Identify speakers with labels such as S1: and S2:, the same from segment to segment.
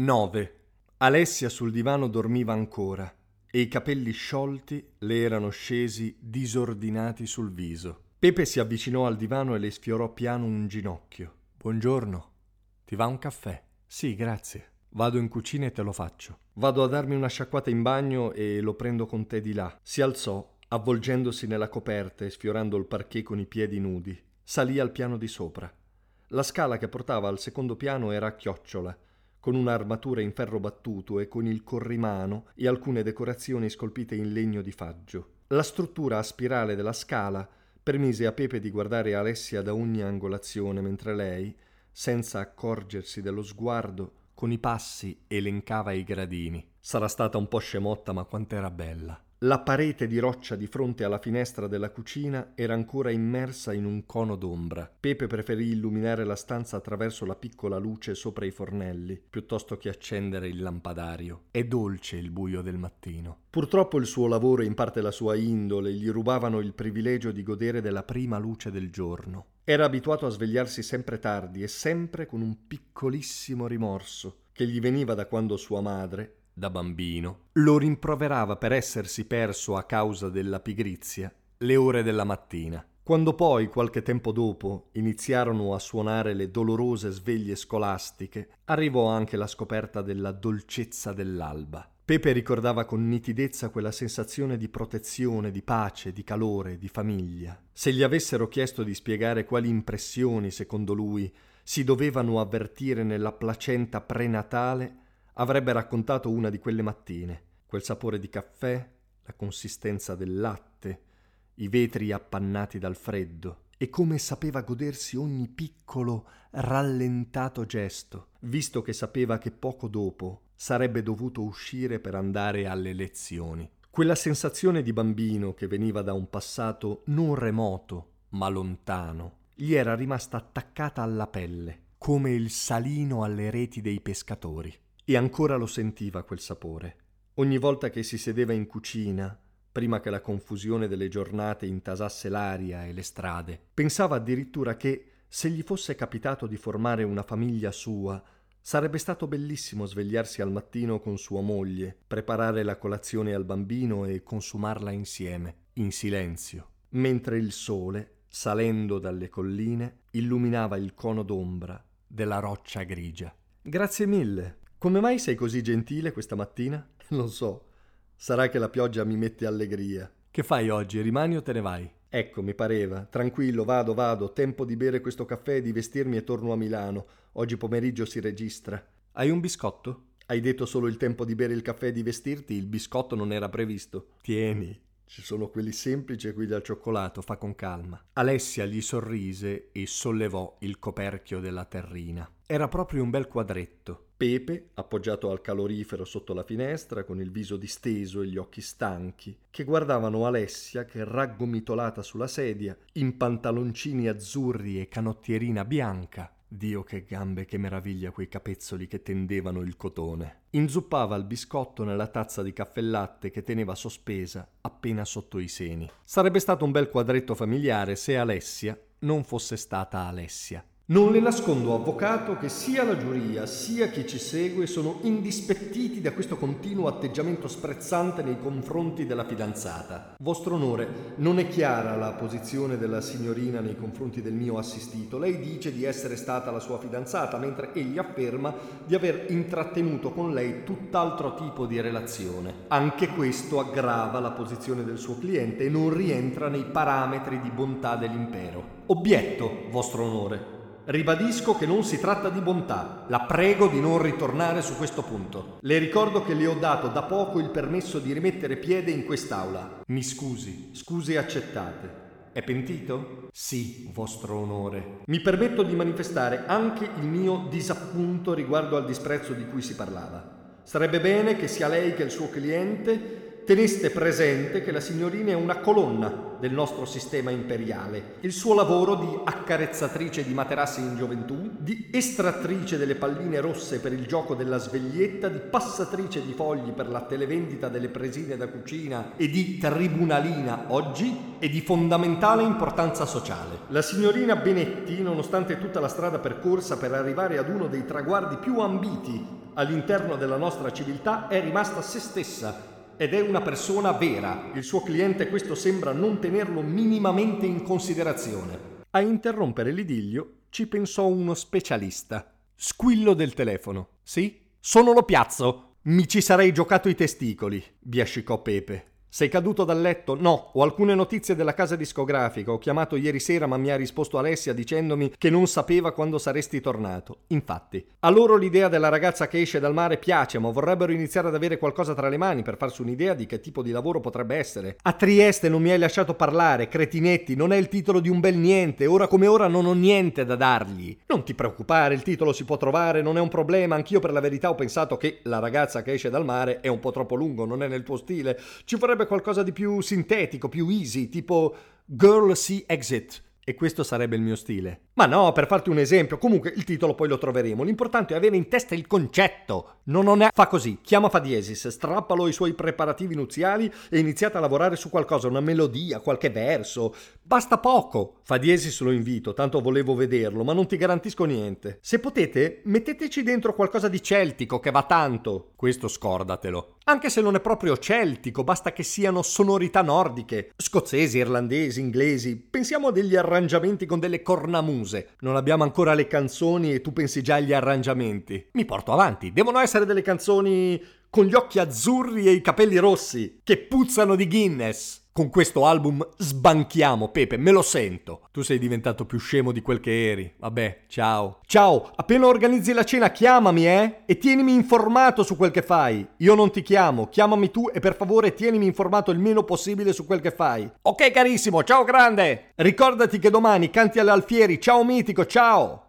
S1: 9. Alessia sul divano dormiva ancora e i capelli sciolti le erano scesi disordinati sul viso. Pepe si avvicinò al divano e le sfiorò piano un ginocchio. Buongiorno. Ti va un caffè? Sì, grazie. Vado in cucina e te lo faccio. Vado a darmi una sciacquata in bagno e lo prendo con te di là. Si alzò, avvolgendosi nella coperta e sfiorando il parquet con i piedi nudi. Salì al piano di sopra. La scala che portava al secondo piano era a chiocciola con un'armatura in ferro battuto e con il corrimano e alcune decorazioni scolpite in legno di faggio. La struttura a spirale della scala permise a Pepe di guardare Alessia da ogni angolazione mentre lei, senza accorgersi dello sguardo, con i passi elencava i gradini. Sarà stata un po' scemotta, ma quant'era bella. La parete di roccia di fronte alla finestra della cucina era ancora immersa in un cono d'ombra. Pepe preferì illuminare la stanza attraverso la piccola luce sopra i fornelli, piuttosto che accendere il lampadario. È dolce il buio del mattino. Purtroppo il suo lavoro e in parte la sua indole gli rubavano il privilegio di godere della prima luce del giorno. Era abituato a svegliarsi sempre tardi e sempre con un piccolissimo rimorso che gli veniva da quando sua madre, da bambino, lo rimproverava per essersi perso a causa della pigrizia le ore della mattina. Quando poi, qualche tempo dopo, iniziarono a suonare le dolorose sveglie scolastiche, arrivò anche la scoperta della dolcezza dell'alba. Pepe ricordava con nitidezza quella sensazione di protezione, di pace, di calore, di famiglia. Se gli avessero chiesto di spiegare quali impressioni, secondo lui, si dovevano avvertire nella placenta prenatale, avrebbe raccontato una di quelle mattine, quel sapore di caffè, la consistenza del latte, i vetri appannati dal freddo, e come sapeva godersi ogni piccolo, rallentato gesto, visto che sapeva che poco dopo sarebbe dovuto uscire per andare alle lezioni. Quella sensazione di bambino che veniva da un passato non remoto, ma lontano, gli era rimasta attaccata alla pelle, come il salino alle reti dei pescatori. E ancora lo sentiva quel sapore. Ogni volta che si sedeva in cucina, prima che la confusione delle giornate intasasse l'aria e le strade, pensava addirittura che, se gli fosse capitato di formare una famiglia sua, sarebbe stato bellissimo svegliarsi al mattino con sua moglie, preparare la colazione al bambino e consumarla insieme, in silenzio, mentre il sole, salendo dalle colline, illuminava il cono d'ombra della roccia grigia. Grazie mille, come mai sei così gentile questa mattina? Non so. Sarà che la pioggia mi mette allegria. Che fai oggi? Rimani o te ne vai? Ecco, mi pareva. Tranquillo, vado, vado. Tempo di bere questo caffè e di vestirmi e torno a Milano. Oggi pomeriggio si registra. Hai un biscotto? Hai detto solo il tempo di bere il caffè e di vestirti, il biscotto non era previsto. Tieni. Ci sono quelli semplici e quelli al cioccolato, fa con calma. Alessia gli sorrise e sollevò il coperchio della terrina. Era proprio un bel quadretto. Pepe, appoggiato al calorifero sotto la finestra, con il viso disteso e gli occhi stanchi, che guardavano Alessia che raggomitolata sulla sedia, in pantaloncini azzurri e canottierina bianca. Dio che gambe, che meraviglia quei capezzoli che tendevano il cotone. Inzuppava il biscotto nella tazza di caffè latte che teneva sospesa appena sotto i seni. Sarebbe stato un bel quadretto familiare se Alessia non fosse stata Alessia. Non le nascondo, avvocato, che sia la giuria sia chi ci segue sono indispettiti da questo continuo atteggiamento sprezzante nei confronti della fidanzata. Vostro onore, non è chiara la posizione della signorina nei confronti del mio assistito. Lei dice di essere stata la sua fidanzata, mentre egli afferma di aver intrattenuto con lei tutt'altro tipo di relazione. Anche questo aggrava la posizione del suo cliente e non rientra nei parametri di bontà dell'impero. Obietto, vostro onore. Ribadisco che non si tratta di bontà. La prego di non ritornare su questo punto. Le ricordo che le ho dato da poco il permesso di rimettere piede in quest'aula. Mi scusi, scuse accettate. È pentito? Sì, vostro onore. Mi permetto di manifestare anche il mio disappunto riguardo al disprezzo di cui si parlava. Sarebbe bene che sia lei che il suo cliente teneste presente che la signorina è una colonna del nostro sistema imperiale. Il suo lavoro di accarezzatrice di materassi in gioventù, di estrattrice delle palline rosse per il gioco della sveglietta, di passatrice di fogli per la televendita delle presine da cucina e di tribunalina oggi è di fondamentale importanza sociale. La signorina Benetti, nonostante tutta la strada percorsa per arrivare ad uno dei traguardi più ambiti all'interno della nostra civiltà, è rimasta se stessa ed è una persona vera. Il suo cliente questo sembra non tenerlo minimamente in considerazione. A interrompere l'idillio ci pensò uno specialista. Squillo del telefono. Sì? Sono lo piazzo. Mi ci sarei giocato i testicoli, biascicò Pepe. Sei caduto dal letto? No, ho alcune notizie della casa discografica. Ho chiamato ieri sera ma mi ha risposto Alessia dicendomi che non sapeva quando saresti tornato. Infatti, a loro l'idea della ragazza che esce dal mare piace, ma vorrebbero iniziare ad avere qualcosa tra le mani per farsi un'idea di che tipo di lavoro potrebbe essere. A Trieste non mi hai lasciato parlare, cretinetti, non è il titolo di un bel niente. Ora come ora non ho niente da dargli. Non ti preoccupare, il titolo si può trovare, non è un problema. Anch'io per la verità ho pensato che la ragazza che esce dal mare è un po' troppo lungo, non è nel tuo stile. Ci vorrebbe qualcosa di più sintetico, più easy, tipo Girl See Exit. E questo sarebbe il mio stile. Ma no, per farti un esempio, comunque il titolo poi lo troveremo. L'importante è avere in testa il concetto. Non, non è... Fa così, chiama Fa diesis, strappalo ai suoi preparativi nuziali e iniziate a lavorare su qualcosa, una melodia, qualche verso. Basta poco. Fa diesis lo invito, tanto volevo vederlo, ma non ti garantisco niente. Se potete, metteteci dentro qualcosa di celtico, che va tanto. Questo scordatelo. Anche se non è proprio celtico, basta che siano sonorità nordiche, scozzesi, irlandesi, inglesi. Pensiamo a degli arrangiamenti con delle cornamuse. Non abbiamo ancora le canzoni e tu pensi già agli arrangiamenti. Mi porto avanti. Devono essere delle canzoni con gli occhi azzurri e i capelli rossi, che puzzano di Guinness. Con questo album sbanchiamo, Pepe, me lo sento. Tu sei diventato più scemo di quel che eri. Vabbè, ciao. Ciao, appena organizzi la cena chiamami, eh? E tienimi informato su quel che fai. Io non ti chiamo, chiamami tu e per favore tienimi informato il meno possibile su quel che fai. Ok, carissimo, ciao grande. Ricordati che domani canti alle Alfieri. Ciao mitico, ciao.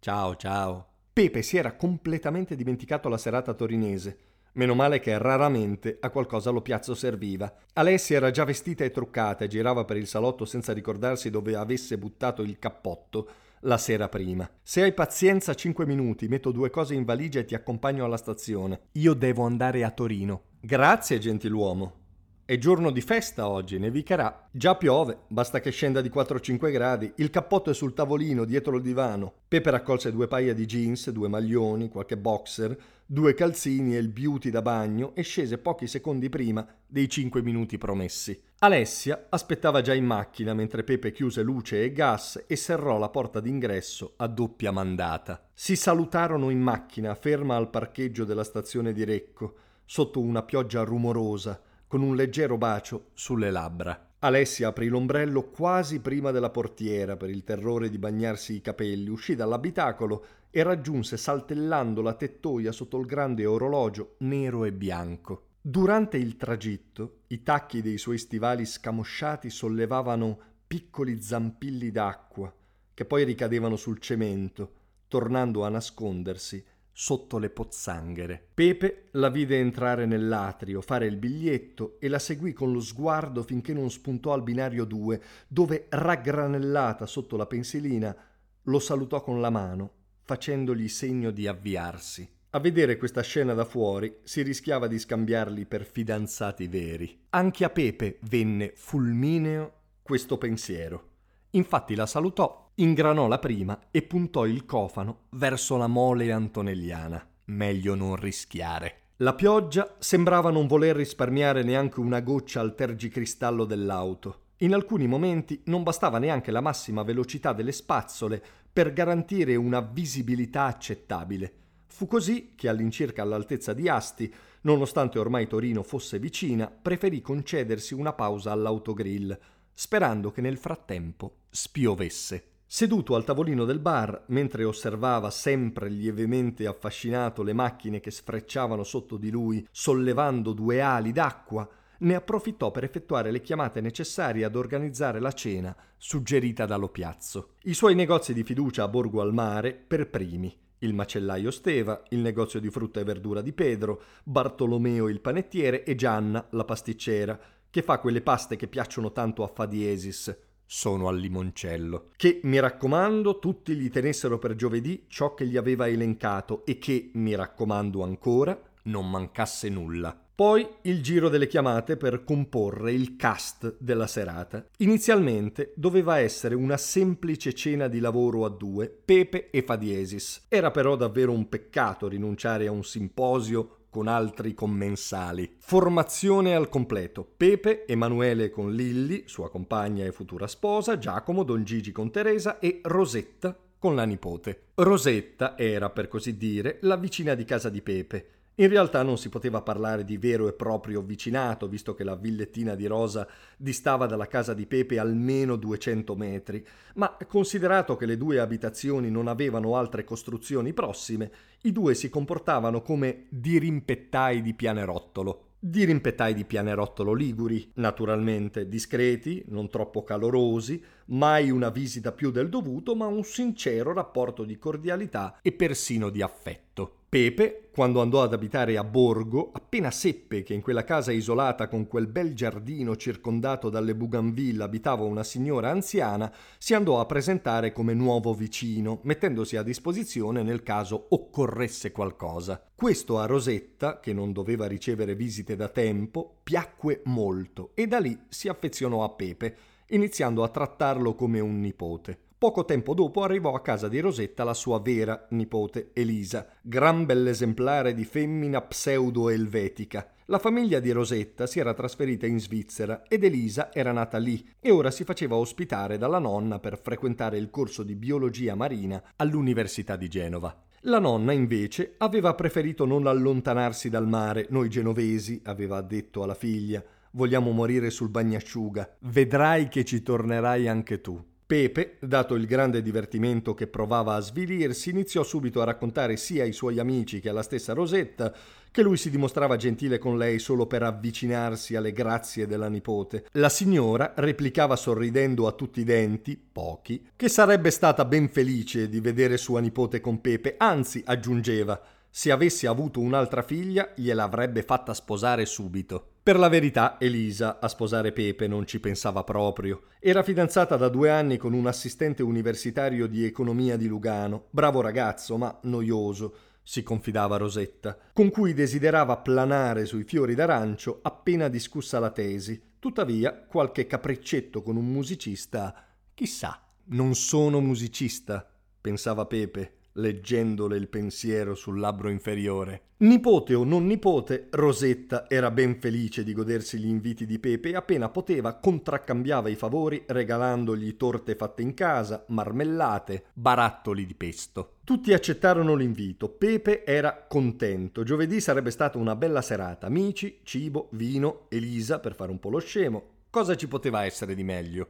S1: Ciao, ciao. Pepe si era completamente dimenticato la serata torinese Meno male che raramente a qualcosa lo piazzo serviva. Alessia era già vestita e truccata e girava per il salotto senza ricordarsi dove avesse buttato il cappotto la sera prima. Se hai pazienza cinque minuti, metto due cose in valigia e ti accompagno alla stazione. Io devo andare a Torino. Grazie, gentiluomo. È giorno di festa oggi, nevicherà. Già piove, basta che scenda di 4-5 gradi. Il cappotto è sul tavolino, dietro il divano. Pepe raccolse due paia di jeans, due maglioni, qualche boxer, due calzini e il beauty da bagno e scese pochi secondi prima dei 5 minuti promessi. Alessia aspettava già in macchina mentre Pepe chiuse luce e gas e serrò la porta d'ingresso a doppia mandata. Si salutarono in macchina, ferma al parcheggio della stazione di Recco, sotto una pioggia rumorosa con un leggero bacio sulle labbra. Alessia aprì l'ombrello quasi prima della portiera per il terrore di bagnarsi i capelli, uscì dall'abitacolo e raggiunse saltellando la tettoia sotto il grande orologio nero e bianco. Durante il tragitto, i tacchi dei suoi stivali scamosciati sollevavano piccoli zampilli d'acqua che poi ricadevano sul cemento, tornando a nascondersi sotto le pozzanghere. Pepe la vide entrare nell'atrio, fare il biglietto e la seguì con lo sguardo finché non spuntò al binario 2, dove, raggranellata sotto la pensilina, lo salutò con la mano, facendogli segno di avviarsi. A vedere questa scena da fuori si rischiava di scambiarli per fidanzati veri. Anche a Pepe venne fulmineo questo pensiero. Infatti la salutò ingranò la prima e puntò il cofano verso la mole antonelliana. Meglio non rischiare. La pioggia sembrava non voler risparmiare neanche una goccia al tergicristallo dell'auto. In alcuni momenti non bastava neanche la massima velocità delle spazzole per garantire una visibilità accettabile. Fu così che all'incirca all'altezza di Asti, nonostante ormai Torino fosse vicina, preferì concedersi una pausa all'autogrill, sperando che nel frattempo spiovesse. Seduto al tavolino del bar, mentre osservava sempre lievemente affascinato le macchine che sfrecciavano sotto di lui, sollevando due ali d'acqua, ne approfittò per effettuare le chiamate necessarie ad organizzare la cena suggerita dallo piazzo. I suoi negozi di fiducia a Borgo al Mare per primi. Il macellaio Steva, il negozio di frutta e verdura di Pedro, Bartolomeo il panettiere e Gianna la pasticcera, che fa quelle paste che piacciono tanto a Fadiesis, sono al limoncello. Che, mi raccomando, tutti gli tenessero per giovedì ciò che gli aveva elencato e che, mi raccomando ancora, non mancasse nulla. Poi il giro delle chiamate per comporre il cast della serata. Inizialmente doveva essere una semplice cena di lavoro a due, Pepe e Fadiesis. Era però davvero un peccato rinunciare a un simposio con altri commensali. Formazione al completo. Pepe, Emanuele con Lilli, sua compagna e futura sposa, Giacomo, Don Gigi con Teresa e Rosetta con la nipote. Rosetta era, per così dire, la vicina di casa di Pepe in realtà non si poteva parlare di vero e proprio vicinato, visto che la villettina di Rosa distava dalla casa di Pepe almeno 200 metri, ma considerato che le due abitazioni non avevano altre costruzioni prossime, i due si comportavano come dirimpettai di pianerottolo. Dirimpettai di pianerottolo liguri, naturalmente discreti, non troppo calorosi, mai una visita più del dovuto, ma un sincero rapporto di cordialità e persino di affetto. Pepe, quando andò ad abitare a Borgo, appena seppe che in quella casa isolata con quel bel giardino circondato dalle bougainville abitava una signora anziana, si andò a presentare come nuovo vicino, mettendosi a disposizione nel caso occorresse qualcosa. Questo a Rosetta, che non doveva ricevere visite da tempo, piacque molto e da lì si affezionò a Pepe, iniziando a trattarlo come un nipote. Poco tempo dopo arrivò a casa di Rosetta la sua vera nipote Elisa, gran bell'esemplare di femmina pseudo-elvetica. La famiglia di Rosetta si era trasferita in Svizzera ed Elisa era nata lì e ora si faceva ospitare dalla nonna per frequentare il corso di biologia marina all'Università di Genova. La nonna invece aveva preferito non allontanarsi dal mare, noi genovesi, aveva detto alla figlia, vogliamo morire sul bagnasciuga, vedrai che ci tornerai anche tu. Pepe, dato il grande divertimento che provava a svilirsi, iniziò subito a raccontare sia ai suoi amici che alla stessa Rosetta che lui si dimostrava gentile con lei solo per avvicinarsi alle grazie della nipote. La signora replicava sorridendo a tutti i denti, pochi, che sarebbe stata ben felice di vedere sua nipote con Pepe, anzi aggiungeva se avesse avuto un'altra figlia gliel'avrebbe fatta sposare subito. Per la verità, Elisa a sposare Pepe non ci pensava proprio. Era fidanzata da due anni con un assistente universitario di economia di Lugano, bravo ragazzo, ma noioso, si confidava Rosetta, con cui desiderava planare sui fiori d'arancio appena discussa la tesi. Tuttavia, qualche capriccetto con un musicista, chissà. Non sono musicista, pensava Pepe, leggendole il pensiero sul labbro inferiore. Nipote o non nipote, Rosetta era ben felice di godersi gli inviti di Pepe e appena poteva contraccambiava i favori regalandogli torte fatte in casa, marmellate, barattoli di pesto. Tutti accettarono l'invito, Pepe era contento, giovedì sarebbe stata una bella serata, amici, cibo, vino, Elisa per fare un po' lo scemo. Cosa ci poteva essere di meglio?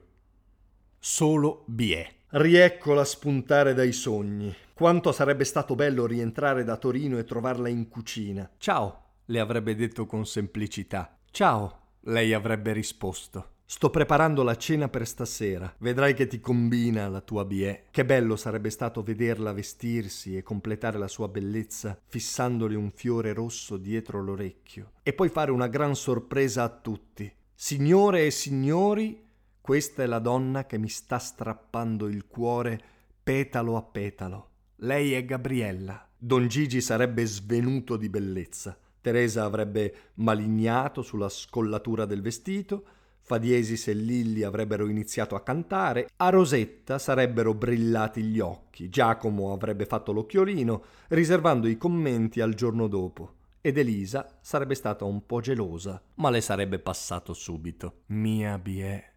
S1: Solo Biè. Rieccola spuntare dai sogni. Quanto sarebbe stato bello rientrare da Torino e trovarla in cucina. Ciao, le avrebbe detto con semplicità. Ciao, lei avrebbe risposto. Sto preparando la cena per stasera. Vedrai che ti combina la tua biè. Che bello sarebbe stato vederla vestirsi e completare la sua bellezza fissandole un fiore rosso dietro l'orecchio. E poi fare una gran sorpresa a tutti. Signore e signori, questa è la donna che mi sta strappando il cuore petalo a petalo. Lei è Gabriella. Don Gigi sarebbe svenuto di bellezza. Teresa avrebbe malignato sulla scollatura del vestito, Fadiesis e Lilli avrebbero iniziato a cantare, a Rosetta sarebbero brillati gli occhi, Giacomo avrebbe fatto l'occhiolino, riservando i commenti al giorno dopo. Ed Elisa sarebbe stata un po' gelosa, ma le sarebbe passato subito. Mia Biè,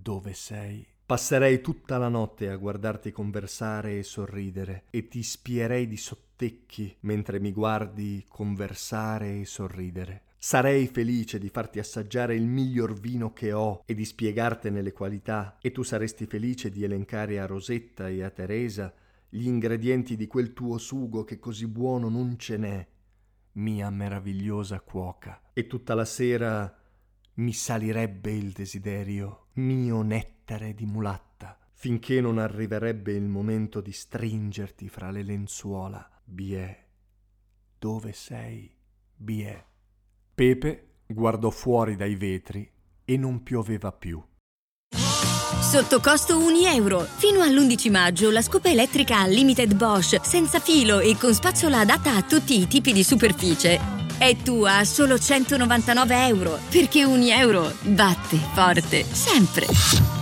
S1: dove sei? Passerei tutta la notte a guardarti conversare e sorridere e ti spierei di sottecchi mentre mi guardi conversare e sorridere. Sarei felice di farti assaggiare il miglior vino che ho e di spiegartene le qualità e tu saresti felice di elencare a Rosetta e a Teresa gli ingredienti di quel tuo sugo che così buono non ce n'è, mia meravigliosa cuoca. E tutta la sera mi salirebbe il desiderio, mio nettare di mulatta, finché non arriverebbe il momento di stringerti fra le lenzuola. Biè, dove sei, Biè? Pepe guardò fuori dai vetri e non pioveva più.
S2: Sotto costo 1 euro. Fino all'11 maggio la scopa elettrica Limited Bosch, senza filo e con spazzola adatta a tutti i tipi di superficie. È tua a solo 199 euro, perché 1 euro batte forte, sempre.